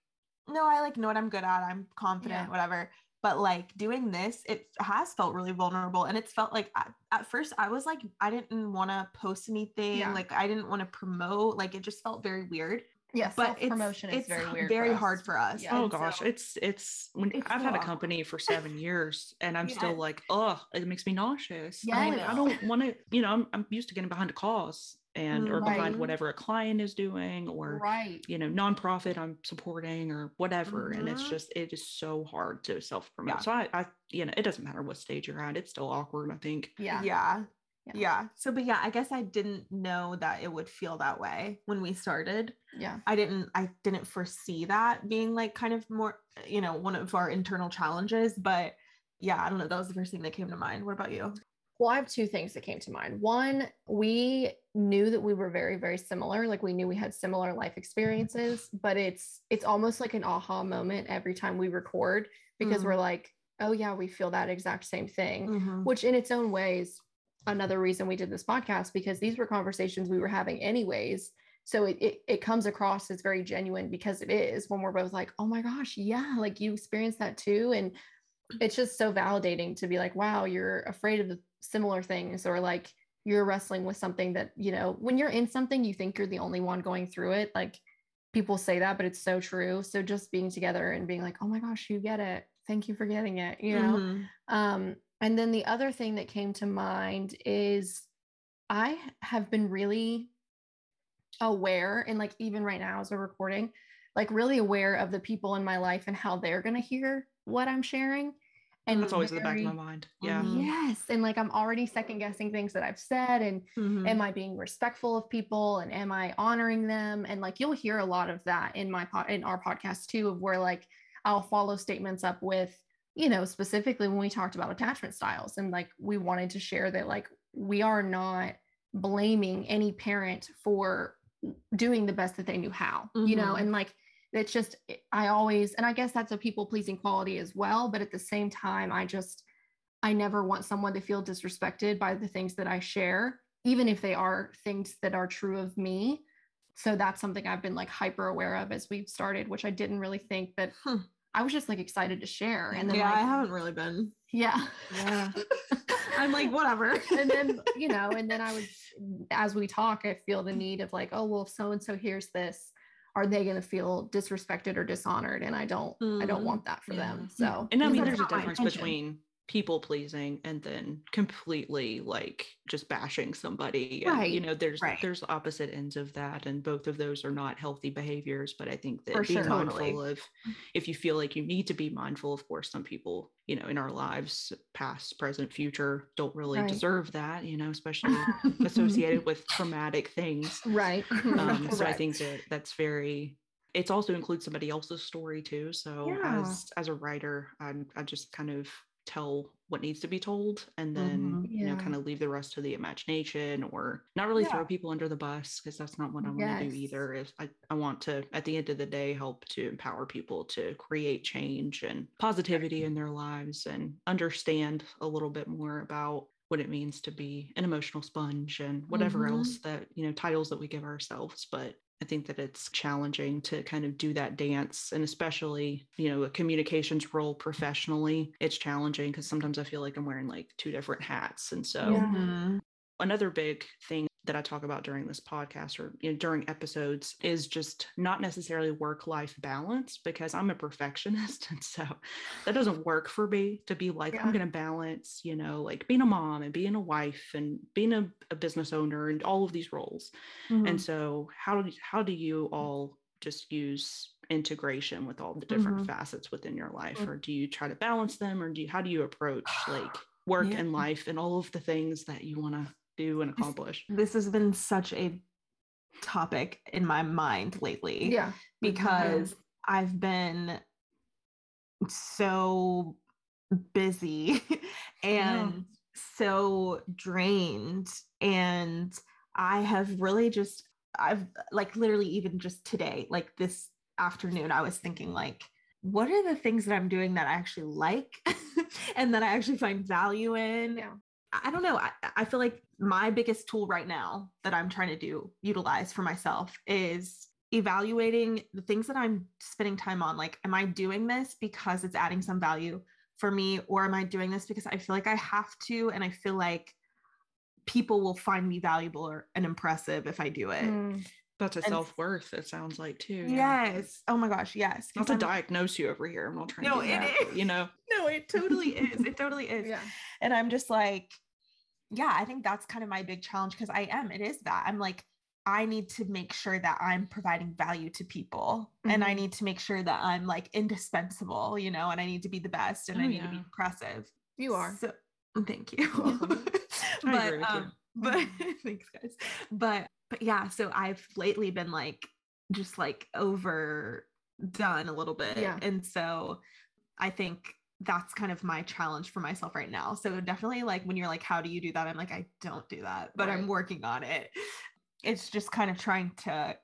no, I like know what I'm good at. I'm confident, yeah. whatever. But like doing this, it has felt really vulnerable. And it's felt like I, at first I was like, I didn't want to post anything. Yeah. Like I didn't want to promote. Like it just felt very weird. Yeah, but promotion is very weird. Very hard for us. Yeah. Oh gosh, so, it's it's when it's I've had a company for seven years and I'm still like, oh, it makes me nauseous. Yeah, I, I don't want to. You know, I'm I'm used to getting behind a cause and or right. behind whatever a client is doing or right you know nonprofit i'm supporting or whatever mm-hmm. and it's mm-hmm. just it is so hard to self promote yeah. so I, I you know it doesn't matter what stage you're at it's still awkward i think yeah yeah yeah. yeah. So, but yeah, I guess I didn't know that it would feel that way when we started. Yeah. I didn't, I didn't foresee that being like kind of more, you know, one of our internal challenges. But yeah, I don't know. That was the first thing that came to mind. What about you? Well, I have two things that came to mind. One, we knew that we were very, very similar. Like we knew we had similar life experiences, but it's it's almost like an aha moment every time we record because mm we're like, oh yeah, we feel that exact same thing. Mm-hmm. Which in its own ways, another reason we did this podcast because these were conversations we were having anyways. So it, it it comes across as very genuine because it is when we're both like, oh my gosh, yeah, like you experienced that too. And it's just so validating to be like, wow, you're afraid of similar things or like you're wrestling with something that you know when you're in something you think you're the only one going through it like people say that but it's so true. So just being together and being like oh my gosh you get it. Thank you for getting it you know? Mm-hmm. um and then the other thing that came to mind is i have been really aware and like even right now as we're recording like really aware of the people in my life and how they're going to hear what i'm sharing and that's always very, in the back of my mind yeah mm-hmm. yes and like i'm already second guessing things that i've said and mm-hmm. am i being respectful of people and am i honoring them and like you'll hear a lot of that in my pod in our podcast too of where like i'll follow statements up with you know specifically when we talked about attachment styles and like we wanted to share that like we are not blaming any parent for doing the best that they knew how mm-hmm. you know mm-hmm. and like it's just i always and i guess that's a people pleasing quality as well but at the same time i just i never want someone to feel disrespected by the things that i share even if they are things that are true of me. So that's something i've been like hyper aware of as we've started which i didn't really think that i was just like excited to share and then yeah like, i haven't really been. Yeah. Yeah. I'm like whatever. And then you know and then i was as we talk i feel the need of like oh well so and so hears this are they going to feel disrespected or dishonored and i don't mm, i don't mm-hmm. want that for yeah. them so and i mean there's a difference between people pleasing and then completely like just bashing somebody right and, you know there's right. there's opposite ends of that and both of those are not healthy behaviors but i think that For being sure. mindful totally. of if you feel like you need to be mindful of course some people you know in our lives past present future don't really right. deserve that you know especially associated with traumatic things right um, so i think that that's very it's also includes somebody else's story too so yeah. as as a writer I'm, i just kind of tell what needs to be told and then Mhm. you know kind of leave the rest to the imagination or not really throw people under the bus because that's not what i want to Yes. do either is I, I want to at the end of the day help to empower people to create change and positivity in their lives and understand a little bit more about what it means to be an emotional sponge and whatever Mhm. else that you know titles that we give ourselves but I think that it's challenging to kind of do that dance. And especially, you know, a communications role professionally, it's challenging because sometimes I feel like I'm wearing like two different hats. And so, Yeah. Mhm. another big thing that I talk about during this podcast or you know, during episodes is just not necessarily work life balance because I'm a perfectionist. And so that doesn't work for me to be like, I'm going to balance, you know, like being a mom and being a wife and being a, a business owner and all of these roles. Mhm. And so how do how do you all just use integration with all the different Mhm. facets within your life or do you try to balance them or do you how do you approach like work Yeah. and life and all of the things that you want to do and accomplish? this has been such a topic in my mind lately Yeah. because I've been so busy and so drained and I have really just I've like literally even just today like this afternoon I was thinking like what are the things that I'm doing that I actually like and that I actually find value in Yeah. I don't know. I, I feel like my biggest tool right now that I'm trying to do, utilize for myself is evaluating the things that I'm spending time on. Like, am I doing this because it's adding some value for me, or am I doing this because I feel like I have to? And I feel like people will find me valuable or, and impressive if I do it. Mm. That's a self worth, it sounds like too. yeah. Yes. Oh my gosh. Yes. Not to I'm- diagnose you over here. I'm not trying No, to do that, but, you know. It totally is. It totally is. Yeah. and i'm just like yeah i think that's kind of my big challenge because i am it is that i'm like i need to make sure that i'm providing value to people and i Mhm. need to make sure that i'm like indispensable you know and i need to be the best and Oh, i need to be impressive You are. so thank you. I but with you. um but thanks guys but but yeah so i've lately been like just like overdone a little bit Yeah. and so i think that's kind of my challenge for myself right now so definitely like when you're like how do you do that i'm like i don't do that but i'm working on it it's just kind of trying to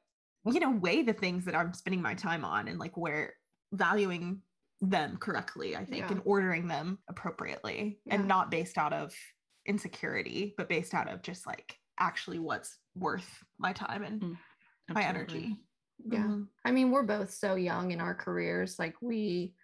you know weigh the things that i'm spending my time on and like where valuing them correctly i think Yeah. and ordering them appropriately Yeah. and not based out of insecurity but based out of just like actually what's worth my time and Mm, my energy Yeah. Mhm. I mean, we're both so young in our careers. Like, we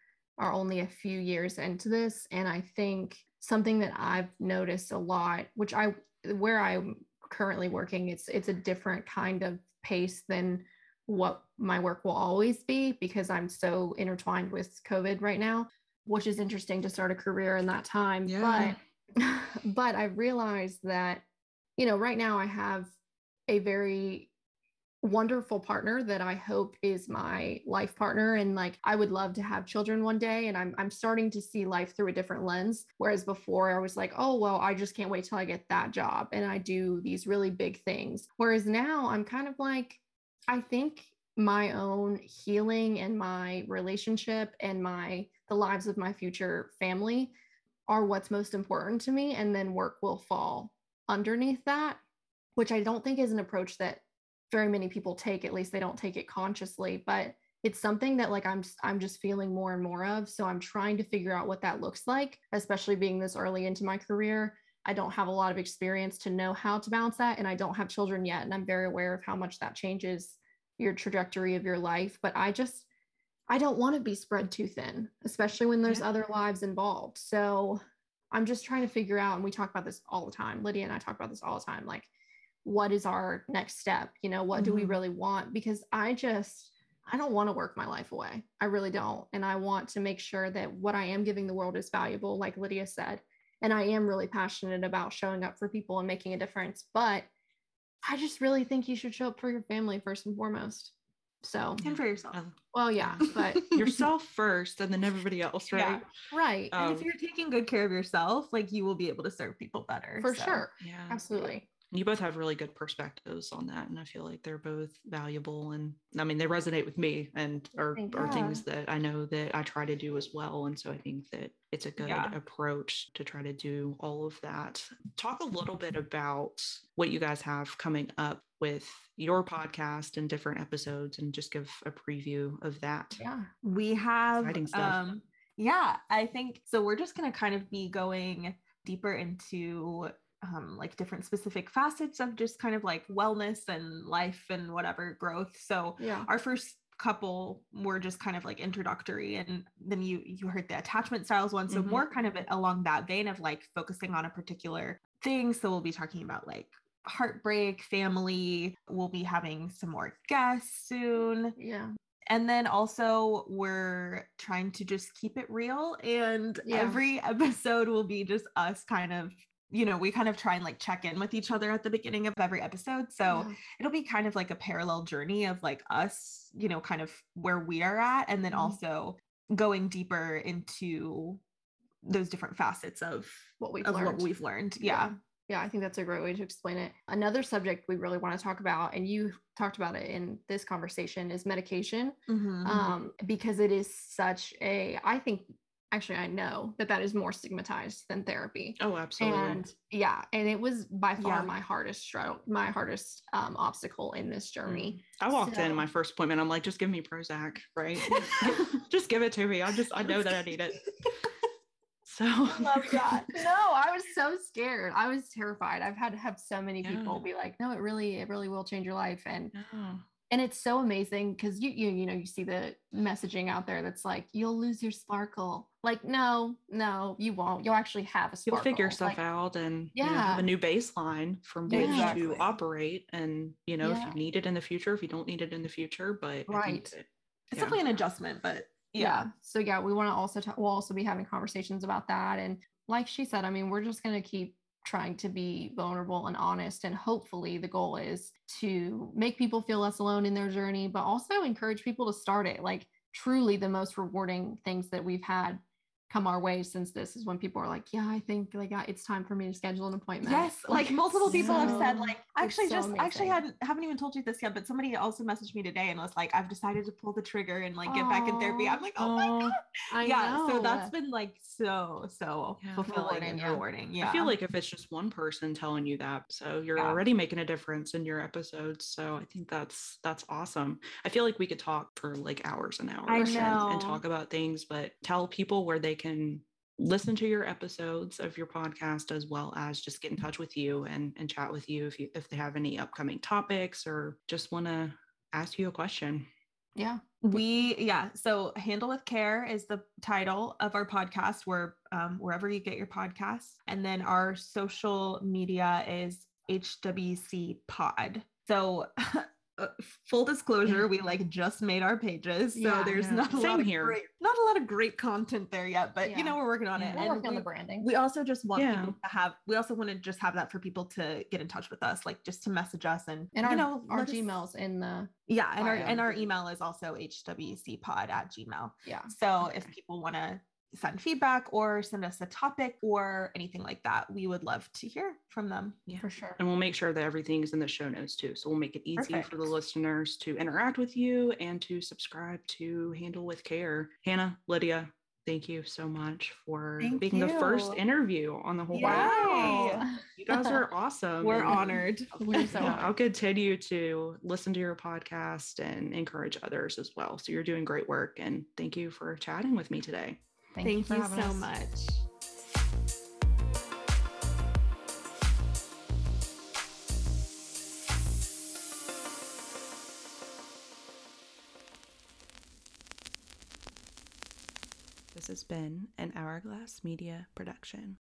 are only a few years into this. And I think something that I've noticed a lot, which I, where I'm currently working, it's, it's a different kind of pace than what my work will always be because I'm so intertwined with COVID right now, which is interesting to start a career in that time. Yeah. But, but I realized that, you know, right now I have a very wonderful partner that I hope is my life partner and like I would love to have children one day and I'm I'm starting to see life through a different lens whereas before I was like oh well I just can't wait till I get that job and I do these really big things. Whereas now I'm kind of like I think my own healing and my relationship and my the lives of my future family are what's most important to me and then work will fall underneath that which I don't think is an approach that very many people take at least they don't take it consciously but it's something that like i'm i'm just feeling more and more of. So i'm trying to figure out what that looks like especially being this early into my career. I don't have a lot of experience to know how to balance that and i don't have children yet and i'm very aware of how much that changes your trajectory of your life. But i just i don't want to be spread too thin especially when there's Yeah. other lives involved. So i'm just trying to figure out and we talk about this all the time. Lydia and i talk about this all the time like what is our next step you know what do we Mhm. really want because i just i don't want to work my life away i really don't and i want to make sure that what i am giving the world is valuable like lydia said and i am really passionate about showing up for people and making a difference but i just really think you should show up for your family first and foremost so and for yourself Uh, well yeah but yourself first and then everybody else, right? Yeah. right? right and if Um, you're taking good care of yourself like you will be able to serve people better for so. sure Yeah. absolutely You both have really good perspectives on that. And I feel like they're both valuable. And I mean, they resonate with me and are, are things that I know that I try to do as well. And so I think that it's a good yeah. approach to try to do all of that. Talk a little bit about what you guys have coming up with your podcast and different episodes and just give a preview of that. Yeah. We have um yeah, I think so we're just going to kind of be going deeper into um, like different specific facets of just kind of like wellness and life and whatever growth. So yeah. our first couple were just kind of like introductory and then you you heard the attachment styles one so mm-hmm. more kind of along that vein of like focusing on a particular thing so we'll be talking about like heartbreak family we'll be having some more guests soon yeah and then also we're trying to just keep it real and yeah. every episode will be just us kind of you know, we kind of try and like check in with each other at the beginning of every episode. So yeah. it'll be kind of like a parallel journey of like us, you know, kind of where we are at, and then mm-hmm. also going deeper into those different facets of what we've of learned. what we've learned. Yeah. yeah. Yeah, I think that's a great way to explain it. Another subject we really want to talk about, and you talked about it in this conversation, is medication, mm-hmm. um, because it is such a, I think actually i know that that is more stigmatized than therapy. Oh absolutely. And yeah and it was by far yeah. my hardest struggle my hardest um, obstacle in this journey. Mm. i walked so, in my first appointment i'm like just give me prozac right? Just give it to me. I just i know that i need it. So love that. No i was so scared. I was terrified. I've had to have so many people yeah. be like no it really it really will change your life. And yeah. and it's so amazing because you you you know you see the messaging out there that's like you'll lose your sparkle like no no you won't you'll actually have a sparkle. you'll figure stuff like, out and yeah you know, have a new baseline from which exactly. to operate and you know yeah. if you need it in the future if you don't need it in the future but right that, it's yeah. definitely an adjustment but yeah, yeah. so yeah we want to also talk we'll also be having conversations about that and like she said i mean we're just going to keep trying to be vulnerable and honest. And hopefully, the goal is to make people feel less alone in their journey, but also encourage people to start it. Like, truly, the most rewarding things that we've had come our way since this is when people are like, yeah, I think like it's time for me to schedule an appointment. Yes, like, like multiple people so, have said like actually so just amazing. actually hadn't haven't even told you this yet, but somebody also messaged me today and was like, I've decided to pull the trigger and like get back in therapy. I'm like, oh, my god, I yeah. Know. So that's been like so so yeah. fulfilling and yeah. rewarding. Yeah, I feel like if it's just one person telling you that, so you're yeah. already making a difference in your episodes. So I think that's that's awesome. I feel like we could talk for like hours and hours and, and talk about things, but tell people where they can listen to your episodes of your podcast as well as just get in touch with you and, and chat with you if you if they have any upcoming topics or just want to ask you a question. Yeah. We yeah so handle with care is the title of our podcast where um, wherever you get your podcasts. And then our social media is hwc pod. So uh, full disclosure, we like just made our pages, so yeah, there's yeah. not a Same lot of here. great, not a lot of great content there yet. But yeah. you know, we're working on it. We're and working we, on the branding. We also just want people to have. We also want to just have that for people to get in touch with us, like just to message us and and our, you know our Gmails in the yeah, and our and our email is also hwcpod at gmail. Yeah. So okay. if people want to send feedback or send us a topic or anything like that, we would love to hear from them. Yeah, for sure. And we'll make sure that everything is in the show notes too. So we'll make it easy Perfect. for the listeners to interact with you and to subscribe to Handle with Care. Hannah, Lydia, thank you so much for thank being you. the first interview on the whole wow. You guys are awesome. We're honored. We're so yeah, I'll continue to listen to your podcast and encourage others as well. So you're doing great work and thank you for chatting with me today. Thank, Thank you, you so us. much. This has been an Hourglass Media production.